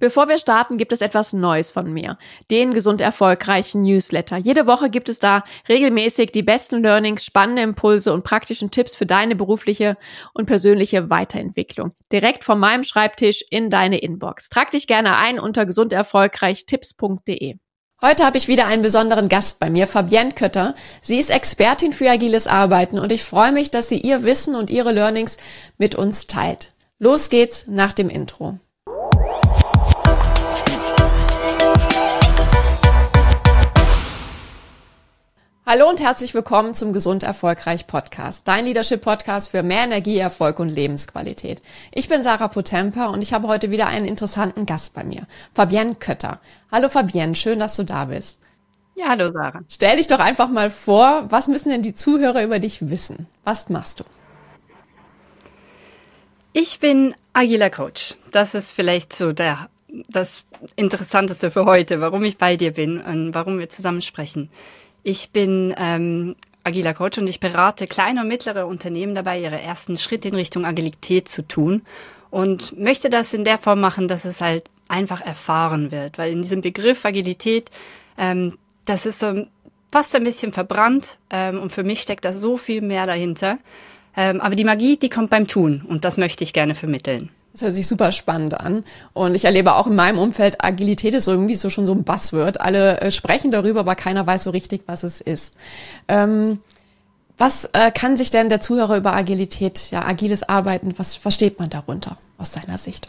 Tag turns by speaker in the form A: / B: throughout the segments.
A: Bevor wir starten, gibt es etwas Neues von mir. Den gesund erfolgreichen Newsletter. Jede Woche gibt es da regelmäßig die besten Learnings, spannende Impulse und praktischen Tipps für deine berufliche und persönliche Weiterentwicklung. Direkt von meinem Schreibtisch in deine Inbox. Trag dich gerne ein unter gesunderfolgreichtipps.de. Heute habe ich wieder einen besonderen Gast bei mir, Fabienne Kötter. Sie ist Expertin für agiles Arbeiten und ich freue mich, dass sie ihr Wissen und ihre Learnings mit uns teilt. Los geht's nach dem Intro. Hallo und herzlich willkommen zum Gesund Erfolgreich Podcast, dein Leadership Podcast für mehr Energie, Erfolg und Lebensqualität. Ich bin Sarah Potemper und ich habe heute wieder einen interessanten Gast bei mir, Fabienne Kötter. Hallo Fabienne, schön, dass du da bist.
B: Ja, hallo Sarah.
A: Stell dich doch einfach mal vor, was müssen denn die Zuhörer über dich wissen? Was machst du?
B: Ich bin agiler Coach. Das ist vielleicht so der das Interessanteste für heute, warum ich bei dir bin und warum wir zusammen sprechen. Ich bin ähm, agiler Coach und ich berate kleine und mittlere Unternehmen dabei, ihre ersten Schritte in Richtung Agilität zu tun und möchte das in der Form machen, dass es halt einfach erfahren wird, weil in diesem Begriff Agilität, ähm, das ist so fast ein bisschen verbrannt ähm, und für mich steckt da so viel mehr dahinter. Ähm, aber die Magie, die kommt beim Tun und das möchte ich gerne vermitteln.
A: Das hört sich super spannend an. Und ich erlebe auch in meinem Umfeld, Agilität ist irgendwie so schon so ein Buzzword. Alle äh, sprechen darüber, aber keiner weiß so richtig, was es ist. Ähm, was äh, kann sich denn der Zuhörer über Agilität, ja, agiles Arbeiten, was versteht man darunter aus seiner Sicht?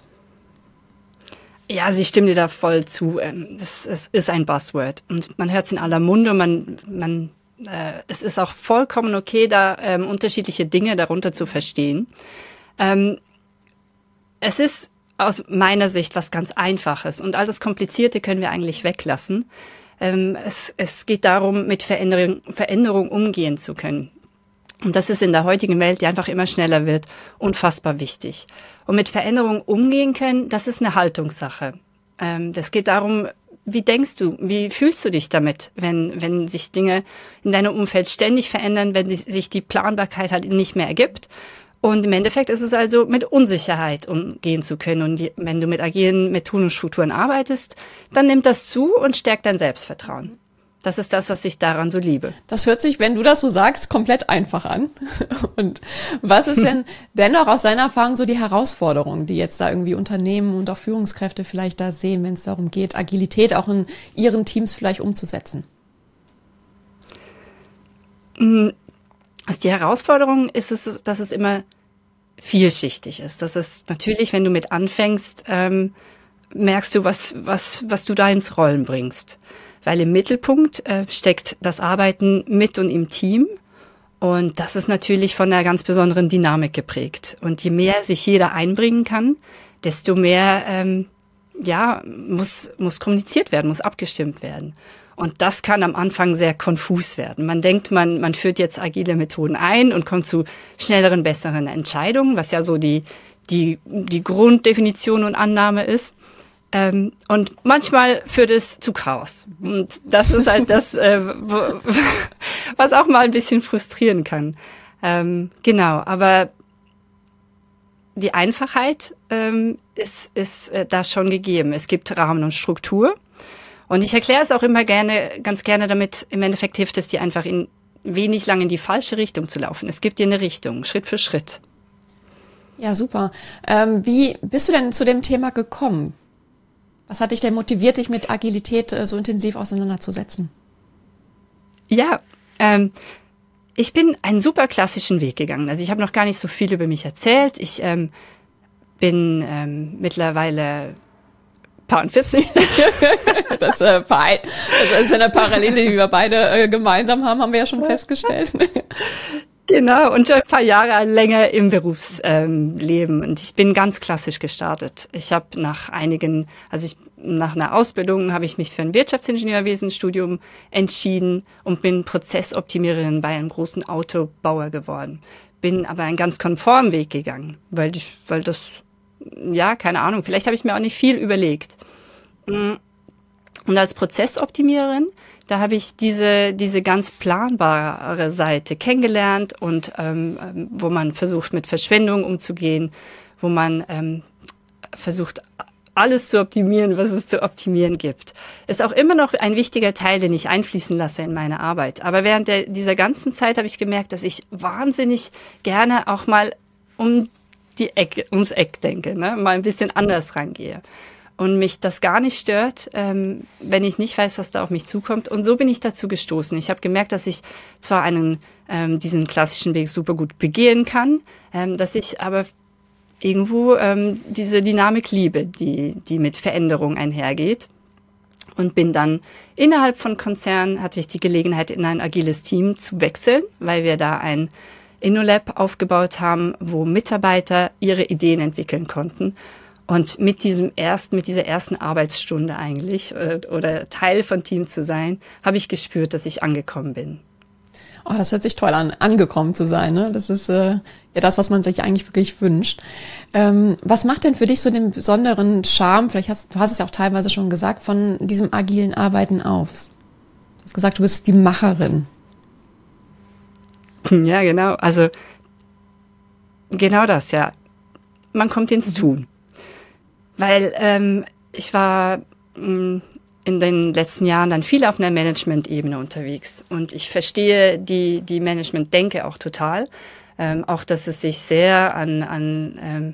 B: Ja, sie stimmt dir da voll zu. Ähm, es, es ist ein Buzzword und man hört es in aller Munde. Man, man, äh, es ist auch vollkommen okay, da ähm, unterschiedliche Dinge darunter zu verstehen. Ähm, es ist aus meiner Sicht was ganz Einfaches und all das Komplizierte können wir eigentlich weglassen. Ähm, es, es geht darum, mit Veränderung, Veränderung umgehen zu können. Und das ist in der heutigen Welt, die einfach immer schneller wird, unfassbar wichtig. Und mit Veränderung umgehen können, das ist eine Haltungssache. Ähm, das geht darum, wie denkst du, wie fühlst du dich damit, wenn, wenn sich Dinge in deinem Umfeld ständig verändern, wenn sich die Planbarkeit halt nicht mehr ergibt? Und im Endeffekt ist es also mit Unsicherheit umgehen zu können. Und die, wenn du mit agilen Methoden und Strukturen arbeitest, dann nimmt das zu und stärkt dein Selbstvertrauen. Das ist das, was ich daran so liebe.
A: Das hört sich, wenn du das so sagst, komplett einfach an. Und was ist denn dennoch aus deiner Erfahrung so die Herausforderung, die jetzt da irgendwie Unternehmen und auch Führungskräfte vielleicht da sehen, wenn es darum geht, Agilität auch in ihren Teams vielleicht umzusetzen?
B: Also die Herausforderung ist es, dass es immer vielschichtig ist. Das ist natürlich, wenn du mit anfängst, ähm, merkst du, was, was, was du da ins Rollen bringst. Weil im Mittelpunkt äh, steckt das Arbeiten mit und im Team. Und das ist natürlich von einer ganz besonderen Dynamik geprägt. Und je mehr sich jeder einbringen kann, desto mehr ähm, ja, muss, muss kommuniziert werden, muss abgestimmt werden. Und das kann am Anfang sehr konfus werden. Man denkt, man, man führt jetzt agile Methoden ein und kommt zu schnelleren, besseren Entscheidungen, was ja so die, die, die Grunddefinition und Annahme ist. Ähm, und manchmal führt es zu Chaos. Und das ist halt das, äh, was auch mal ein bisschen frustrieren kann. Ähm, genau, aber die Einfachheit ähm, ist, ist äh, da schon gegeben. Es gibt Rahmen und Struktur. Und ich erkläre es auch immer gerne, ganz gerne damit, im Endeffekt hilft es dir einfach in wenig lang in die falsche Richtung zu laufen. Es gibt dir eine Richtung, Schritt für Schritt.
A: Ja, super. Ähm, wie bist du denn zu dem Thema gekommen? Was hat dich denn motiviert, dich mit Agilität äh, so intensiv auseinanderzusetzen?
B: Ja, ähm, ich bin einen super klassischen Weg gegangen. Also ich habe noch gar nicht so viel über mich erzählt. Ich ähm, bin ähm, mittlerweile Paar 40.
A: das, äh, das ist eine Parallele, die wir beide äh, gemeinsam haben, haben wir ja schon festgestellt.
B: Genau, und schon ein paar Jahre länger im Berufsleben. Ähm, und ich bin ganz klassisch gestartet. Ich habe nach einigen, also ich nach einer Ausbildung habe ich mich für ein Wirtschaftsingenieurwesenstudium entschieden und bin Prozessoptimiererin bei einem großen Autobauer geworden. Bin aber einen ganz konformen Weg gegangen, weil, ich, weil das ja, keine Ahnung, vielleicht habe ich mir auch nicht viel überlegt. Mm. Und als Prozessoptimiererin, da habe ich diese, diese ganz planbare Seite kennengelernt und ähm, wo man versucht, mit Verschwendung umzugehen, wo man ähm, versucht, alles zu optimieren, was es zu optimieren gibt. Ist auch immer noch ein wichtiger Teil, den ich einfließen lasse in meine Arbeit. Aber während der, dieser ganzen Zeit habe ich gemerkt, dass ich wahnsinnig gerne auch mal um die Ecke, ums Eck denke, ne? mal ein bisschen anders rangehe. Und mich das gar nicht stört, ähm, wenn ich nicht weiß, was da auf mich zukommt. Und so bin ich dazu gestoßen. Ich habe gemerkt, dass ich zwar einen ähm, diesen klassischen Weg super gut begehen kann, ähm, dass ich aber irgendwo ähm, diese Dynamik liebe, die, die mit Veränderung einhergeht. Und bin dann innerhalb von Konzernen, hatte ich die Gelegenheit, in ein agiles Team zu wechseln, weil wir da ein InnoLab aufgebaut haben, wo Mitarbeiter ihre Ideen entwickeln konnten. Und mit diesem ersten, mit dieser ersten Arbeitsstunde eigentlich oder, oder Teil von Team zu sein, habe ich gespürt, dass ich angekommen bin.
A: Oh, das hört sich toll an, angekommen zu sein. Ne? Das ist äh, ja das, was man sich eigentlich wirklich wünscht. Ähm, was macht denn für dich so den besonderen Charme, vielleicht hast du hast es ja auch teilweise schon gesagt, von diesem agilen Arbeiten auf? Du hast gesagt, du bist die Macherin.
B: Ja, genau. Also genau das, ja. Man kommt ins mhm. Tun. Weil ähm, ich war mh, mm, in den letzten Jahren dann viel auf einer Management-Ebene unterwegs. Und ich verstehe die, die Management-Denke auch total. Ähm, auch, dass es sich sehr an, an ähm,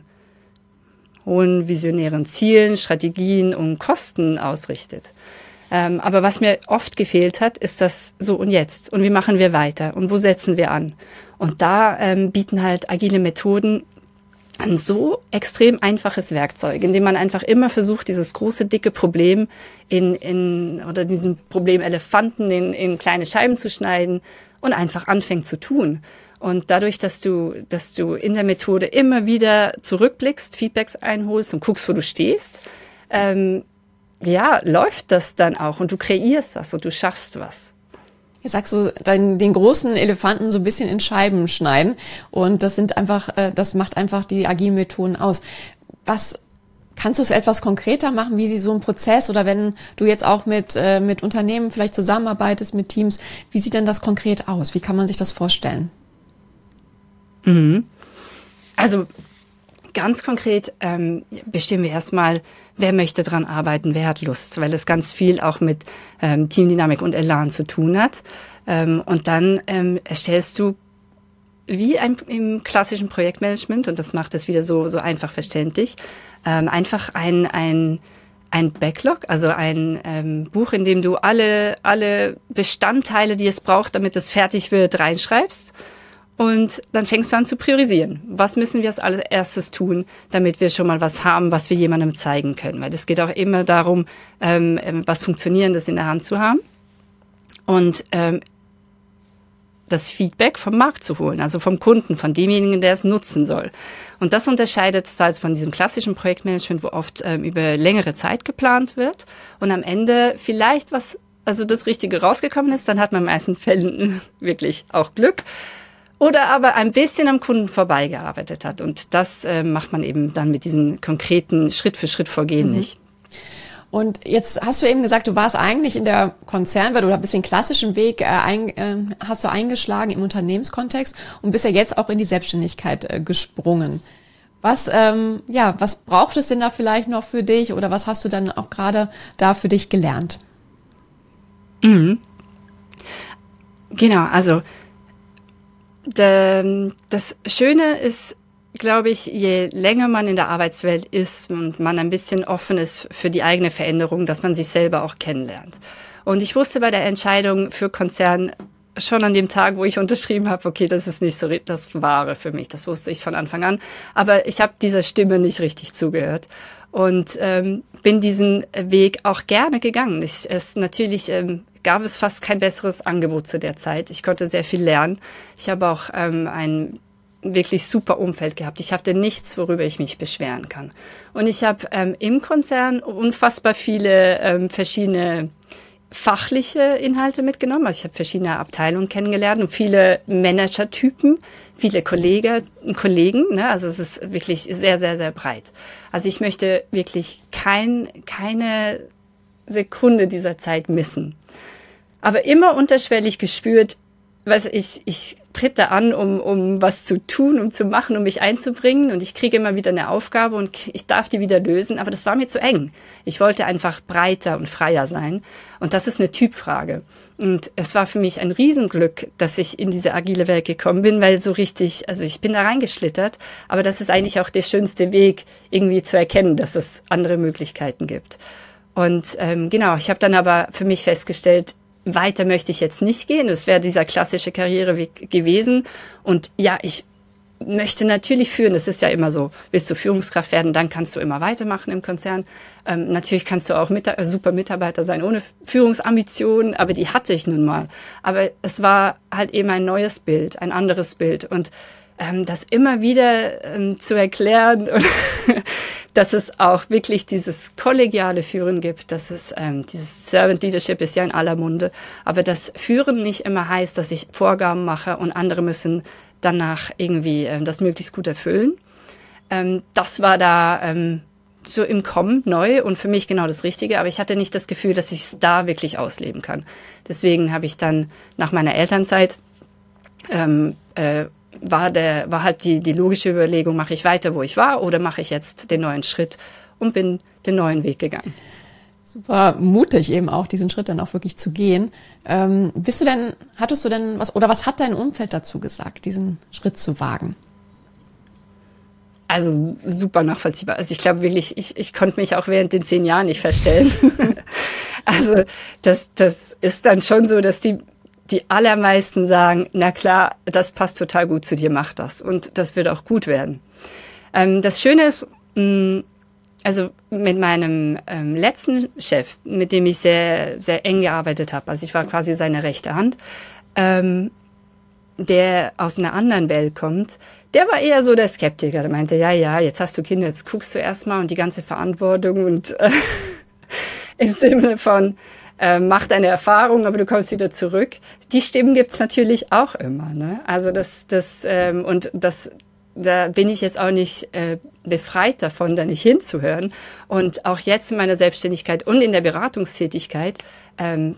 B: hohen visionären Zielen, Strategien und Kosten ausrichtet. Ähm, aber was mir oft gefehlt hat, ist das so und jetzt. Und wie machen wir weiter? Und wo setzen wir an? Und da ähm, bieten halt agile Methoden ein so extrem einfaches Werkzeug, in dem man einfach immer versucht, dieses große, dicke Problem in, in oder diesen Problem Elefanten in, in kleine Scheiben zu schneiden und einfach anfängt zu tun. Und dadurch, dass du, dass du in der Methode immer wieder zurückblickst, Feedbacks einholst und guckst, wo du stehst, ähm, ja, läuft das dann auch und du kreierst was und du schaffst was.
A: Jetzt sagst du, den, den großen Elefanten so ein bisschen in Scheiben schneiden. Und das sind einfach, äh, das macht einfach die agilen Methoden aus. Was Kannst du es etwas konkreter machen, wie sie so ein Prozess oder wenn du jetzt auch mit, äh, mit Unternehmen vielleicht zusammenarbeitest, mit Teams, wie sieht denn das konkret aus? Wie kann man sich das vorstellen?
B: Mhm. Also ganz konkret ähm, bestimmen wir erstmal, wer möchte dran arbeiten, wer hat Lust, weil es ganz viel auch mit ähm, Teamdynamik und Elan zu tun hat. Ähm, und dann ähm, erstellst du wie ein, im klassischen Projektmanagement, und das macht es wieder so, so einfach verständlich, ähm, einfach ein, ein, ein Backlog, also ein ähm, Buch, in dem du alle, alle Bestandteile, die es braucht, damit es fertig wird, reinschreibst und dann fängst du an zu priorisieren. Was müssen wir als allererstes tun, damit wir schon mal was haben, was wir jemandem zeigen können? Weil es geht auch immer darum, ähm, ähm, was Funktionierendes in der Hand zu haben. Und ähm, das Feedback vom Markt zu holen, also vom Kunden, von demjenigen, der es nutzen soll. Und das unterscheidet es halt von diesem klassischen Projektmanagement, wo oft ähm, über längere Zeit geplant wird und am Ende vielleicht was, also das Richtige rausgekommen ist, dann hat man in meisten Fällen wirklich auch Glück oder aber ein bisschen am Kunden vorbeigearbeitet hat. Und das äh, macht man eben dann mit diesen konkreten Schritt-für-Schritt-Vorgehen mhm. nicht.
A: Und jetzt hast du eben gesagt, du warst eigentlich in der Konzernwelt oder bist den klassischen Weg äh, ein, äh, hast du eingeschlagen im Unternehmenskontext und bist ja jetzt auch in die Selbstständigkeit äh, gesprungen. Was, ähm, ja, was braucht es denn da vielleicht noch für dich oder was hast du dann auch gerade da für dich gelernt?
B: Mhm. Genau, also das Schöne ist, glaube ich, je länger man in der Arbeitswelt ist und man ein bisschen offen ist für die eigene Veränderung, dass man sich selber auch kennenlernt. Und ich wusste bei der Entscheidung für Konzern schon an dem Tag, wo ich unterschrieben habe, okay, das ist nicht so das Wahre für mich. Das wusste ich von Anfang an. Aber ich habe dieser Stimme nicht richtig zugehört und ähm, bin diesen Weg auch gerne gegangen. Ich, es natürlich ähm, gab es fast kein besseres Angebot zu der Zeit. Ich konnte sehr viel lernen. Ich habe auch ähm, ein wirklich super Umfeld gehabt. Ich hatte nichts, worüber ich mich beschweren kann. Und ich habe ähm, im Konzern unfassbar viele ähm, verschiedene fachliche Inhalte mitgenommen. Also ich habe verschiedene Abteilungen kennengelernt und viele Managertypen, viele Kollege, Kollegen. Ne? Also es ist wirklich sehr, sehr, sehr breit. Also ich möchte wirklich kein, keine Sekunde dieser Zeit missen aber immer unterschwellig gespürt, was ich, ich tritt da an, um, um was zu tun, um zu machen, um mich einzubringen und ich kriege immer wieder eine Aufgabe und ich darf die wieder lösen, aber das war mir zu eng. Ich wollte einfach breiter und freier sein und das ist eine Typfrage. Und es war für mich ein Riesenglück, dass ich in diese agile Welt gekommen bin, weil so richtig, also ich bin da reingeschlittert, aber das ist eigentlich auch der schönste Weg, irgendwie zu erkennen, dass es andere Möglichkeiten gibt. Und ähm, genau, ich habe dann aber für mich festgestellt, weiter möchte ich jetzt nicht gehen. Das wäre dieser klassische Karriereweg gewesen. Und ja, ich möchte natürlich führen. Das ist ja immer so. Willst du Führungskraft werden, dann kannst du immer weitermachen im Konzern. Ähm, natürlich kannst du auch mit, äh, super Mitarbeiter sein ohne Führungsambitionen, aber die hatte ich nun mal. Aber es war halt eben ein neues Bild, ein anderes Bild. Und ähm, das immer wieder ähm, zu erklären, dass es auch wirklich dieses kollegiale Führen gibt, dass es ähm, dieses Servant Leadership ist ja in aller Munde, aber das Führen nicht immer heißt, dass ich Vorgaben mache und andere müssen danach irgendwie ähm, das möglichst gut erfüllen. Ähm, das war da ähm, so im Kommen neu und für mich genau das Richtige, aber ich hatte nicht das Gefühl, dass ich es da wirklich ausleben kann. Deswegen habe ich dann nach meiner Elternzeit ähm, äh, war, der, war halt die, die logische Überlegung, mache ich weiter, wo ich war, oder mache ich jetzt den neuen Schritt und bin den neuen Weg gegangen.
A: Super mutig eben auch, diesen Schritt dann auch wirklich zu gehen. Ähm, bist du denn, hattest du denn was, oder was hat dein Umfeld dazu gesagt, diesen Schritt zu wagen?
B: Also super nachvollziehbar. Also ich glaube wirklich, ich, ich konnte mich auch während den zehn Jahren nicht verstellen. also das, das ist dann schon so, dass die die allermeisten sagen, na klar, das passt total gut zu dir, mach das. Und das wird auch gut werden. Ähm, das Schöne ist, mh, mm, also mit meinem ähm, letzten Chef, mit dem ich sehr, sehr eng gearbeitet habe, also ich war quasi seine rechte Hand, ähm, der aus einer anderen Welt kommt, der war eher so der Skeptiker. Der meinte, ja, ja, jetzt hast du Kinder, jetzt guckst du erstmal und die ganze Verantwortung und äh, im Sinne von, äh, mach deine Erfahrung, aber du kommst wieder zurück. Die Stimmen gibt's natürlich auch immer. Ne? Also das, das ähm, und das, da bin ich jetzt auch nicht äh, befreit davon, da nicht hinzuhören. Und auch jetzt in meiner Selbstständigkeit und in der Beratungstätigkeit ähm,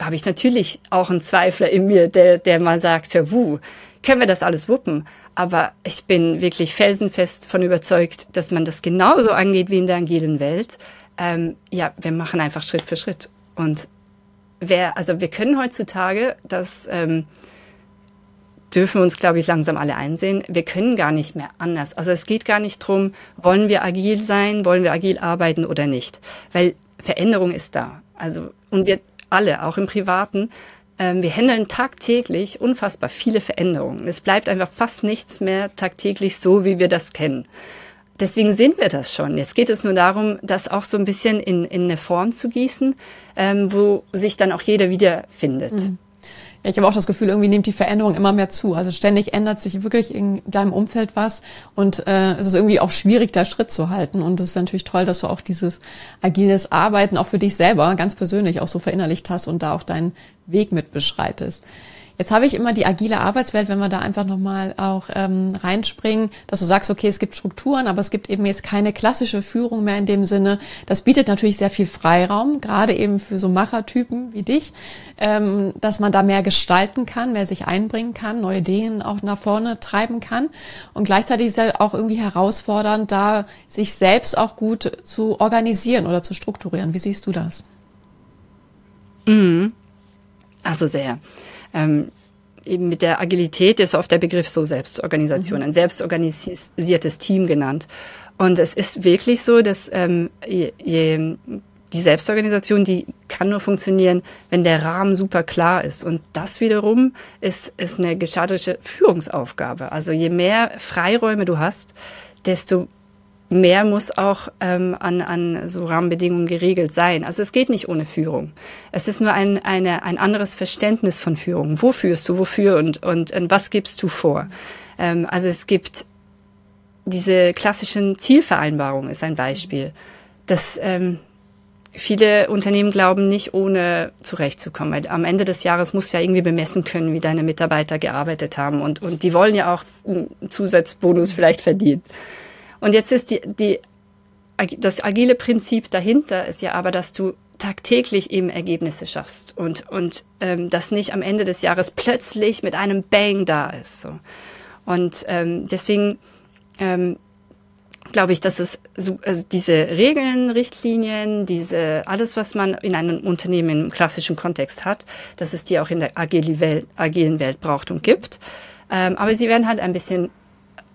B: habe ich natürlich auch einen Zweifler in mir, der, der mal sagt, ja, wuh, können wir das alles wuppen? Aber ich bin wirklich felsenfest von überzeugt, dass man das genauso angeht wie in der agilen Welt. Ähm, ja, wir machen einfach Schritt für Schritt. Und wer, also wir können heutzutage, das ähm, dürfen wir uns, glaube ich, langsam alle einsehen, wir können gar nicht mehr anders. Also es geht gar nicht drum, wollen wir agil sein, wollen wir agil arbeiten oder nicht. Weil Veränderung ist da. Also, und wir alle, auch im Privaten, ähm, wir handeln tagtäglich unfassbar viele Veränderungen. Es bleibt einfach fast nichts mehr tagtäglich so, wie wir das kennen. Deswegen sehen wir das schon. Jetzt geht es nur darum, das auch so ein bisschen in, in eine Form zu gießen, ähm, wo sich dann auch jeder wiederfindet. Mhm.
A: Ja, ich habe auch das Gefühl, irgendwie nimmt die Veränderung immer mehr zu. Also ständig ändert sich wirklich in deinem Umfeld was und äh, es ist irgendwie auch schwierig, da Schritt zu halten. Und es ist natürlich toll, dass du auch dieses agiles Arbeiten auch für dich selber ganz persönlich auch so verinnerlicht hast und da auch deinen Weg mit beschreitest. Jetzt habe ich immer die agile Arbeitswelt, wenn wir da einfach nochmal auch ähm, reinspringen, dass du sagst, okay, es gibt Strukturen, aber es gibt eben jetzt keine klassische Führung mehr in dem Sinne. Das bietet natürlich sehr viel Freiraum, gerade eben für so Machertypen wie dich, ähm, dass man da mehr gestalten kann, mehr sich einbringen kann, neue Ideen auch nach vorne treiben kann. Und gleichzeitig ist es auch irgendwie herausfordernd, da sich selbst auch gut zu organisieren oder zu strukturieren. Wie siehst du das?
B: Mhm. Also sehr ähm, eben mit der Agilität ist oft der Begriff so Selbstorganisation, mhm. ein selbstorganisiertes Team genannt. Und es ist wirklich so, dass ähm, je, je, die Selbstorganisation, die kann nur funktionieren, wenn der Rahmen super klar ist. Und das wiederum ist, ist eine gestalterische Führungsaufgabe. Also je mehr Freiräume du hast, desto mehr muss auch ähm, an, an so Rahmenbedingungen geregelt sein. Also es geht nicht ohne Führung. Es ist nur ein, eine, ein anderes Verständnis von Führung. Wo führst du, wofür und, und, und was gibst du vor? Ähm, also es gibt diese klassischen Zielvereinbarungen ist ein Beispiel. Das ähm, viele Unternehmen glauben nicht, ohne zurechtzukommen. Am Ende des Jahres musst du ja irgendwie bemessen können, wie deine Mitarbeiter gearbeitet haben. Und, und die wollen ja auch einen Zusatzbonus vielleicht verdienen. Und jetzt ist die, die, das agile Prinzip dahinter ist ja aber, dass du tagtäglich eben Ergebnisse schaffst und, und ähm, das nicht am Ende des Jahres plötzlich mit einem Bang da ist. So. Und ähm, deswegen ähm, glaube ich, dass es so, also diese Regeln, Richtlinien, diese alles, was man in einem Unternehmen im klassischen Kontext hat, dass es die auch in der agilen Welt, agilen Welt braucht und gibt. Ähm, aber sie werden halt ein bisschen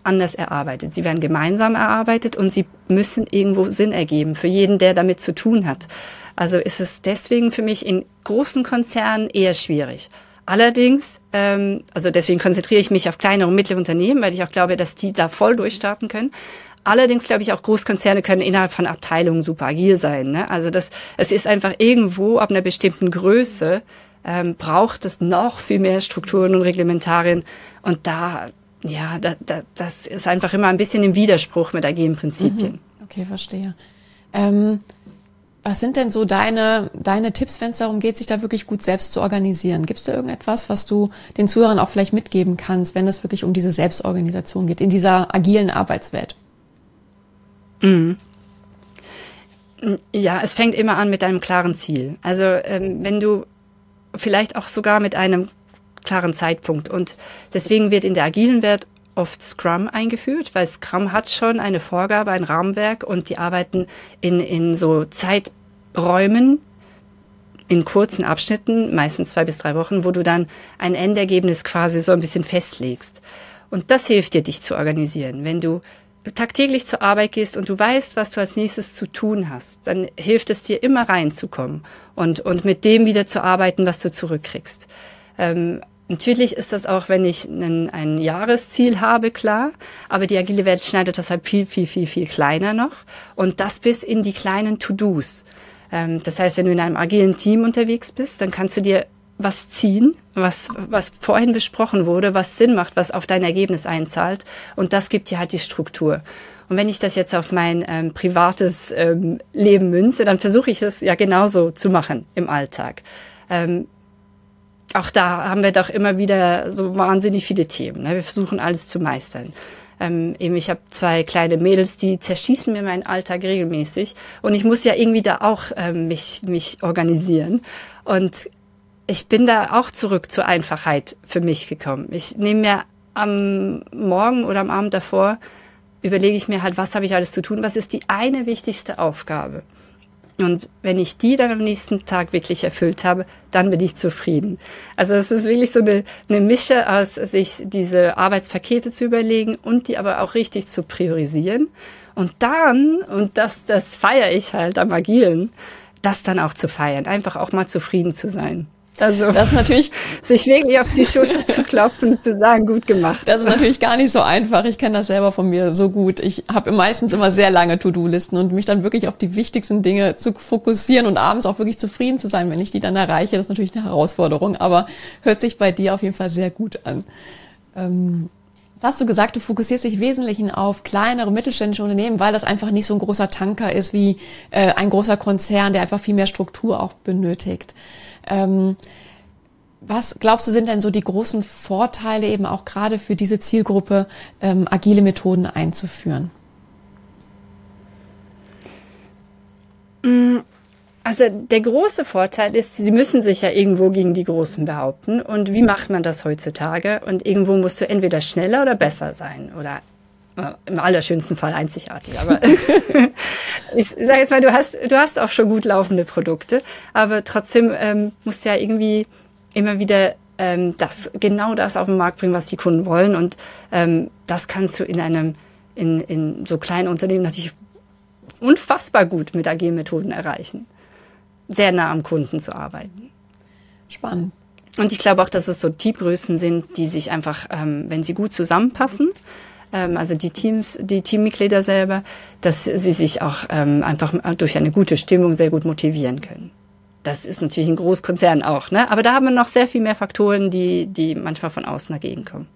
B: anders erarbeitet. Sie werden gemeinsam erarbeitet und sie müssen irgendwo Sinn ergeben für jeden, der damit zu tun hat. Also ist es deswegen für mich in großen Konzernen eher schwierig. Allerdings, ähm, also deswegen konzentriere ich mich auf kleinere und mittlere Unternehmen, weil ich auch glaube, dass die da voll durchstarten können. Allerdings glaube ich auch Großkonzerne können innerhalb von Abteilungen super agil sein. Ne? Also das, es ist einfach irgendwo ab einer bestimmten Größe ähm, braucht es noch viel mehr Strukturen und Reglementarien. Und da, ja, da, da, das ist einfach immer ein bisschen im Widerspruch mit agilen Prinzipien. Mhm.
A: Okay, verstehe. Ähm, was sind denn so deine, deine Tipps, wenn es darum geht, sich da wirklich gut selbst zu organisieren? Gibt es da irgendetwas, was du den Zuhörern auch vielleicht mitgeben kannst, wenn es wirklich um diese Selbstorganisation geht, in dieser agilen Arbeitswelt?
B: Mhm. Ja, es fängt immer an mit einem klaren Ziel. Also ähm, wenn du vielleicht auch sogar mit einem klaren Zeitpunkt und deswegen wird in der agilen Welt oft Scrum eingeführt, weil Scrum hat schon eine Vorgabe, ein Rahmenwerk und die arbeiten in, in so Zeiträumen, in kurzen Abschnitten, meistens zwei bis drei Wochen, wo du dann ein Endergebnis quasi so ein bisschen festlegst. Und das hilft dir, dich zu organisieren. Wenn du tagtäglich zur Arbeit gehst und du weißt, was du als nächstes zu tun hast, dann hilft es dir immer reinzukommen und, und mit dem wieder zu arbeiten, was du zurückkriegst. Ähm, Natürlich ist das auch, wenn ich ein, ein Jahresziel habe, klar. Aber die agile Welt schneidet das halt viel, viel, viel, viel kleiner noch. Und das bis in die kleinen To-Dos. Ähm, das heißt, wenn du in einem agilen Team unterwegs bist, dann kannst du dir was ziehen, was, was vorhin besprochen wurde, was Sinn macht, was auf dein Ergebnis einzahlt. Und das gibt dir halt die Struktur. Und wenn ich das jetzt auf mein ähm, privates ähm, Leben münze, dann versuche ich es ja genauso zu machen im Alltag. Ähm, auch da haben wir doch immer wieder so wahnsinnig viele Themen. Ne? Wir versuchen alles zu meistern. Ähm, eben, ich habe zwei kleine Mädels, die zerschießen mir meinen Alltag regelmäßig und ich muss ja irgendwie da auch ähm, mich mich organisieren und ich bin da auch zurück zur Einfachheit für mich gekommen. Ich nehme mir am Morgen oder am Abend davor überlege ich mir halt, was habe ich alles zu tun, was ist die eine wichtigste Aufgabe. Und wenn ich die dann am nächsten Tag wirklich erfüllt habe, dann bin ich zufrieden. Also es ist wirklich so eine, eine Mische aus, sich diese Arbeitspakete zu überlegen und die aber auch richtig zu priorisieren. Und dann, und das, das feiere ich halt am Agilen, das dann auch zu feiern, einfach auch mal zufrieden zu sein. Also das ist natürlich sich wirklich auf die Schulter zu klopfen und zu sagen, gut gemacht.
A: Das ist natürlich gar nicht so einfach. Ich kenne das selber von mir so gut. Ich habe meistens immer sehr lange To-Do-Listen und mich dann wirklich auf die wichtigsten Dinge zu fokussieren und abends auch wirklich zufrieden zu sein, wenn ich die dann erreiche. Das ist natürlich eine Herausforderung, aber hört sich bei dir auf jeden Fall sehr gut an. Ähm hast du gesagt, du fokussierst dich wesentlich auf kleinere mittelständische Unternehmen, weil das einfach nicht so ein großer Tanker ist wie äh, ein großer Konzern, der einfach viel mehr Struktur auch benötigt. Ähm, was glaubst du sind denn so die großen Vorteile eben auch gerade für diese Zielgruppe, ähm, agile Methoden einzuführen?
B: Mm, also der große Vorteil ist, sie müssen sich ja irgendwo gegen die Großen behaupten. Und wie macht man das heutzutage? Und irgendwo musst du entweder schneller oder besser sein oder im allerschönsten Fall einzigartig. Aber ich sage jetzt mal, du hast, du hast auch schon gut laufende Produkte, aber trotzdem ähm, musst du ja irgendwie immer wieder ähm, das, genau das auf den Markt bringen, was die Kunden wollen. Und ähm, das kannst du in einem, in, in so kleinen Unternehmen natürlich unfassbar gut mit agilen Methoden erreichen. Sehr nah am Kunden zu arbeiten.
A: Spannend.
B: Und ich glaube auch, dass es so Teamgrößen sind, die sich einfach, ähm, wenn sie gut zusammenpassen, ähm, also die Teams, die Teammitglieder selber, dass sie sich auch ähm, einfach durch eine gute Stimmung sehr gut motivieren können. Das ist natürlich ein Großkonzern auch, ne? Aber da haben wir noch sehr viel mehr Faktoren, die, die manchmal von außen dagegen kommen.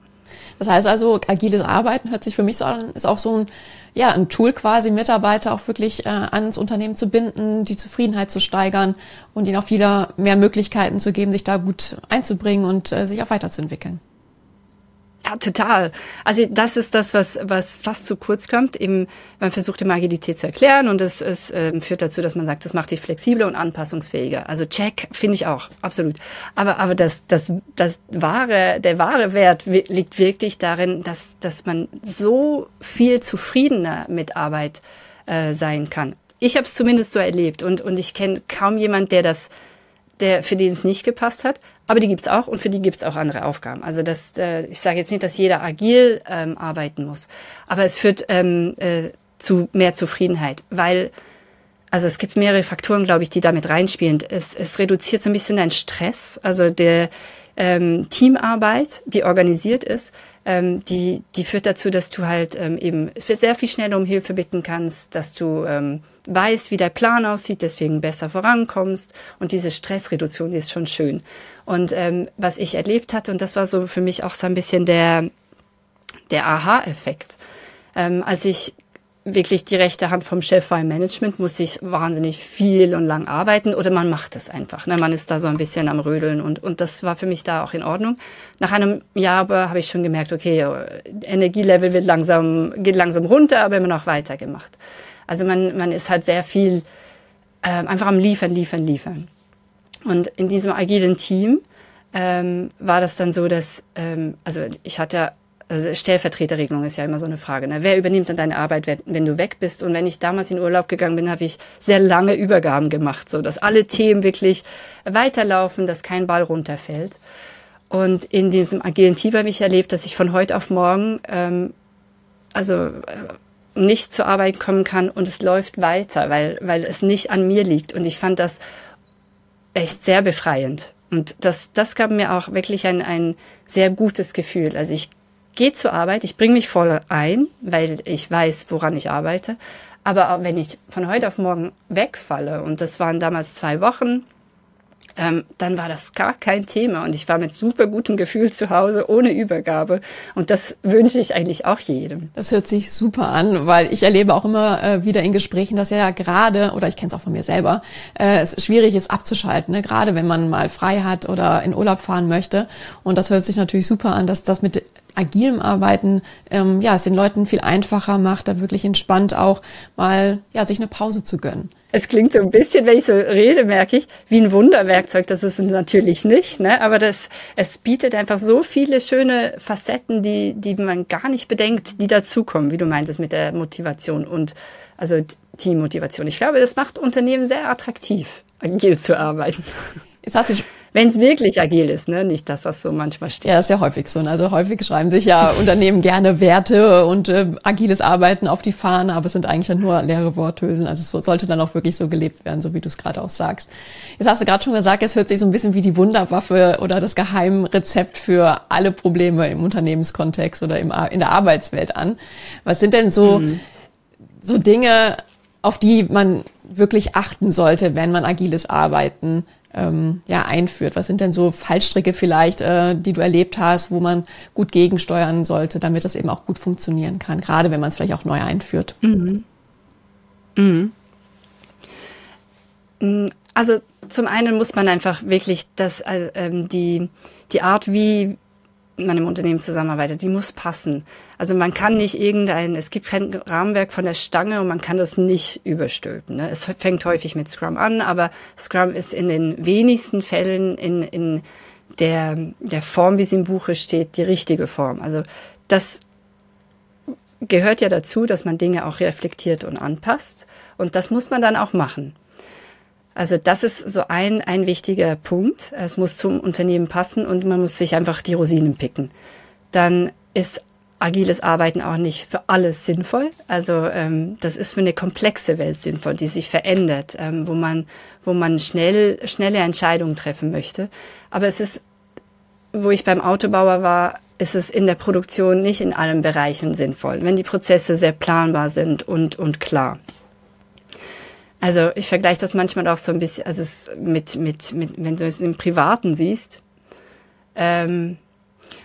A: Das heißt also, agiles Arbeiten hört sich für mich so an, ist auch so ein, ja, ein Tool quasi, Mitarbeiter auch wirklich äh, ans Unternehmen zu binden, die Zufriedenheit zu steigern und ihnen auch viele mehr Möglichkeiten zu geben, sich da gut einzubringen und äh, sich auch weiterzuentwickeln.
B: Ja, total. Also das ist das, was, was fast zu kurz kommt. Eben, man versucht immer Agilität zu erklären und es, es äh, führt dazu, dass man sagt, das macht dich flexibler und anpassungsfähiger. Also check, finde ich auch, absolut. Aber, aber das, das, das wahre, der wahre Wert liegt wirklich darin, dass, dass man so viel zufriedener mit Arbeit äh, sein kann. Ich habe es zumindest so erlebt und, und ich kenne kaum jemand, der das der, für den es nicht gepasst hat. Aber die gibt's auch und für die gibt's auch andere Aufgaben. Also das, äh, ich sage jetzt nicht, dass jeder agil ähm, arbeiten muss, aber es führt ähm, äh, zu mehr Zufriedenheit, weil also es gibt mehrere Faktoren, glaube ich, die damit reinspielen. Es, es reduziert so ein bisschen deinen Stress. Also der ähm, Teamarbeit, die organisiert ist, ähm, die, die führt dazu, dass du halt ähm, eben sehr viel schneller um Hilfe bitten kannst, dass du ähm, weißt, wie der Plan aussieht, deswegen besser vorankommst. Und diese Stressreduktion, die ist schon schön. Und ähm, was ich erlebt hatte, und das war so für mich auch so ein bisschen der, der Aha-Effekt, ähm, als ich wirklich die rechte Hand vom Chef war im Management, muss ich wahnsinnig viel und lang arbeiten oder man macht es einfach. Ne? Man ist da so ein bisschen am Rödeln und, und das war für mich da auch in Ordnung. Nach einem Jahr aber habe ich schon gemerkt, okay, Energielevel wird langsam, geht langsam runter, aber immer noch weitergemacht. Also man, man ist halt sehr viel äh, einfach am Liefern, Liefern, Liefern. Und in diesem agilen Team ähm, war das dann so, dass, ähm, also ich hatte also Stellvertreterregelung ist ja immer so eine Frage. Ne? Wer übernimmt dann deine Arbeit, wenn du weg bist? Und wenn ich damals in Urlaub gegangen bin, habe ich sehr lange Übergaben gemacht, so dass alle Themen wirklich weiterlaufen, dass kein Ball runterfällt. Und in diesem agilen Team habe ich erlebt, dass ich von heute auf morgen ähm, also äh, nicht zur Arbeit kommen kann und es läuft weiter, weil, weil es nicht an mir liegt. Und ich fand das echt sehr befreiend. Und das, das gab mir auch wirklich ein, ein sehr gutes Gefühl. Also ich gehe zur Arbeit, ich bringe mich voll ein, weil ich weiß, woran ich arbeite. Aber wenn ich von heute auf morgen wegfalle, und das waren damals zwei Wochen, ähm, dann war das gar kein Thema und ich war mit super gutem Gefühl zu Hause, ohne Übergabe. Und das wünsche ich eigentlich auch jedem.
A: Das hört sich super an, weil ich erlebe auch immer äh, wieder in Gesprächen, dass ja gerade, oder ich kenne es auch von mir selber, äh, es schwierig ist abzuschalten, ne? gerade wenn man mal frei hat oder in Urlaub fahren möchte. Und das hört sich natürlich super an, dass das mit agilem Arbeiten ähm, ja es den Leuten viel einfacher macht, da wirklich entspannt auch mal ja sich eine Pause zu gönnen.
B: Es klingt so ein bisschen, wenn ich so rede, merke ich, wie ein Wunderwerkzeug. Das ist es natürlich nicht, ne? aber das, es bietet einfach so viele schöne Facetten, die, die man gar nicht bedenkt, die dazukommen, wie du meintest mit der Motivation und also Teammotivation. Ich glaube, das macht Unternehmen sehr attraktiv, agil zu arbeiten. Jetzt hast du wenn es wirklich agil ist, ne? nicht das, was so manchmal steht.
A: Ja, das ist ja häufig so. Ne? Also häufig schreiben sich ja Unternehmen gerne Werte und äh, agiles Arbeiten auf die Fahne, aber es sind eigentlich dann nur leere Worthülsen. Also es sollte dann auch wirklich so gelebt werden, so wie du es gerade auch sagst. Jetzt hast du gerade schon gesagt, es hört sich so ein bisschen wie die Wunderwaffe oder das Geheimrezept für alle Probleme im Unternehmenskontext oder im, in der Arbeitswelt an. Was sind denn so, mhm. so Dinge, auf die man wirklich achten sollte, wenn man agiles Arbeiten ähm, ja, einführt? Was sind denn so Fallstricke vielleicht, äh, die du erlebt hast, wo man gut gegensteuern sollte, damit das eben auch gut funktionieren kann, gerade wenn man es vielleicht auch neu einführt? Mhm.
B: Mhm. Mm, also zum einen muss man einfach wirklich das, äh, ähm, die, die Art, wie man im Unternehmen zusammenarbeitet, die muss passen. Also man kann nicht irgendein, es gibt kein Rahmenwerk von der Stange und man kann das nicht überstülpen. Ne? Es fängt häufig mit Scrum an, aber Scrum ist in den wenigsten Fällen in, in der, der Form, wie es im Buche steht, die richtige Form. Also das gehört ja dazu, dass man Dinge auch reflektiert und anpasst. Und das muss man dann auch machen. Also das ist so ein, ein wichtiger Punkt. Es muss zum Unternehmen passen und man muss sich einfach die Rosinen picken. Dann ist agiles Arbeiten auch nicht für alles sinnvoll. Also ähm, das ist für eine komplexe Welt sinnvoll, die sich verändert, ähm, wo man wo man schnell schnelle Entscheidungen treffen möchte. Aber es ist, wo ich beim Autobauer war, ist es in der Produktion nicht in allen Bereichen sinnvoll, wenn die Prozesse sehr planbar sind und und klar. Also ich vergleiche das manchmal auch so ein bisschen, also mit, mit, mit wenn du es im Privaten siehst. Ähm,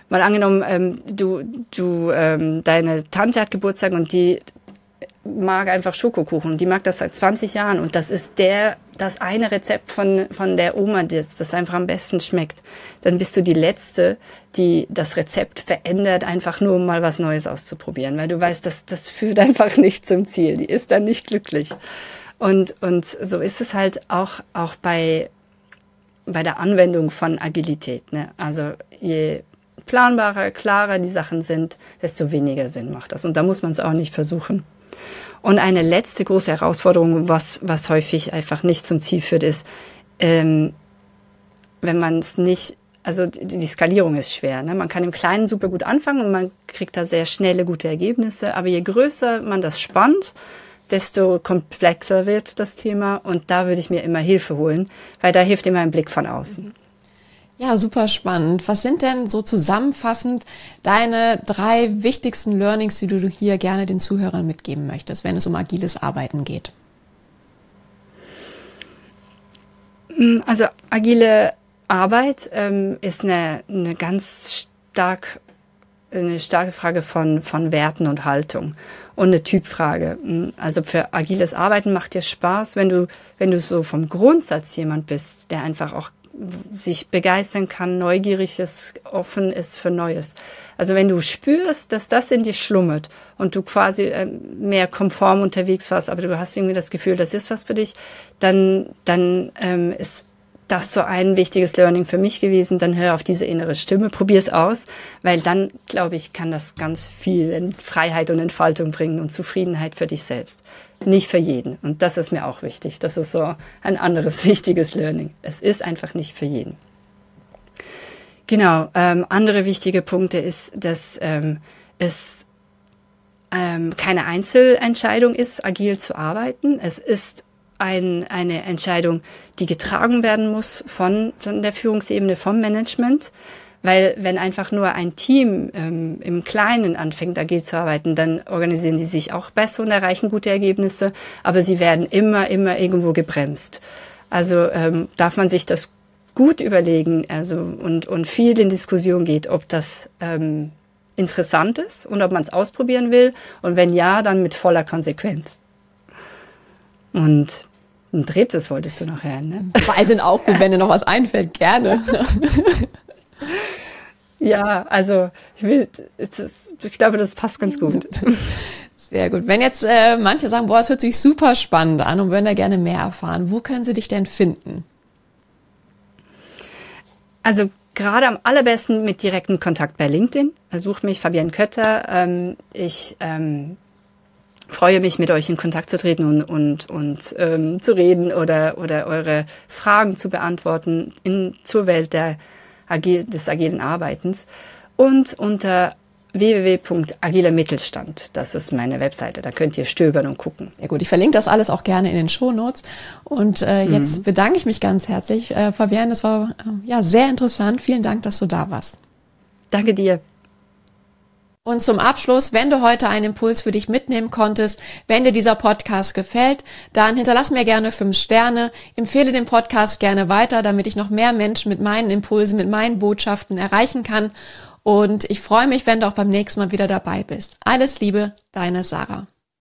B: mal angenommen, ähm, du, du, ähm, deine Tante hat Geburtstag und die mag einfach Schokokuchen. Die mag das seit 20 Jahren und das ist der das eine Rezept von, von der Oma, das, das einfach am besten schmeckt, dann bist du die Letzte, die das Rezept verändert, einfach nur um mal was Neues auszuprobieren, weil du weißt, das, das führt einfach nicht zum Ziel, die ist dann nicht glücklich. Und, und so ist es halt auch, auch bei, bei der Anwendung von Agilität. Ne? Also je planbarer, klarer die Sachen sind, desto weniger Sinn macht das. Und da muss man es auch nicht versuchen. Und eine letzte große Herausforderung, was, was häufig einfach nicht zum Ziel führt, ist, ähm, wenn man es nicht, also die, die Skalierung ist schwer. Ne? Man kann im Kleinen super gut anfangen und man kriegt da sehr schnelle, gute Ergebnisse. Aber je größer man das spannt, desto komplexer wird das Thema. Und da würde ich mir immer Hilfe holen, weil da hilft immer ein Blick von außen.
A: Ja, super spannend. Was sind denn so zusammenfassend deine drei wichtigsten Learnings, die du hier gerne den Zuhörern mitgeben möchtest, wenn es um agiles Arbeiten geht?
B: Also agile Arbeit ähm, ist eine, eine ganz stark eine starke Frage von, von Werten und Haltung und eine Typfrage. Mm, also für agiles Arbeiten macht dir Spaß, wenn du, wenn du so vom Grundsatz jemand bist, der einfach auch sich begeistern kann, neugierig ist, offen ist für Neues. Also wenn du spürst, dass das in dir schlummert und du quasi äh, mehr konform unterwegs warst, aber du hast irgendwie das Gefühl, das ist was für dich, dann, dann ähm, ist das so ein wichtiges Learning für mich gewesen. Dann hör auf diese innere Stimme, probier's aus, weil dann, glaube ich, kann das ganz viel in Freiheit und Entfaltung bringen und Zufriedenheit für dich selbst. Nicht für jeden. Und das ist mir auch wichtig. Das ist so ein anderes wichtiges Learning. Es ist einfach nicht für jeden. Genau. Ähm, andere wichtige Punkte ist, dass ähm, es ähm, keine Einzelentscheidung ist, agil zu arbeiten. Es ist ein, eine Entscheidung, die getragen werden muss von, von der Führungsebene, vom Management. Weil wenn einfach nur ein Team ähm, im Kleinen anfängt, agil zu arbeiten, dann organisieren die sich auch besser und erreichen gute Ergebnisse, aber sie werden immer, immer irgendwo gebremst. Also ähm, darf man sich das gut überlegen also, und, und viel in Diskussion geht, ob das ähm, interessant ist und ob man es ausprobieren will. Und wenn ja, dann mit voller Konsequenz. Und ein drittes wolltest du noch hören, ne?
A: Zwei sind auch gut, wenn dir noch was einfällt, gerne.
B: ja, also ich will, ist, ich glaube, das passt ganz gut.
A: Sehr gut. Wenn jetzt äh, manche sagen, boah, es hört sich super spannend an und würden da gerne mehr erfahren, wo können sie dich denn finden?
B: Also gerade am allerbesten mit direktem Kontakt bei LinkedIn. Sucht mich Fabienne Kötter. Ähm, ich ähm, freue mich, mit euch in Kontakt zu treten und, und, und ähm, zu reden oder, oder eure Fragen zu beantworten in, zur Welt der, des agilen Arbeitens. Und unter www.agiler Mittelstand. Das ist meine Webseite. Da könnt ihr stöbern und gucken.
A: Ja gut, ich verlinke das alles auch gerne in den Shownotes. Und äh, jetzt mhm. bedanke ich mich ganz herzlich, äh, Fabian. Das war äh, ja sehr interessant. Vielen Dank, dass du da warst.
B: Danke dir.
A: Und zum Abschluss, wenn du heute einen Impuls für dich mitnehmen konntest, wenn dir dieser Podcast gefällt, dann hinterlass mir gerne fünf Sterne, empfehle den Podcast gerne weiter, damit ich noch mehr Menschen mit meinen Impulsen, mit meinen Botschaften erreichen kann. Und ich freue mich, wenn du auch beim nächsten Mal wieder dabei bist. Alles Liebe, deine Sarah.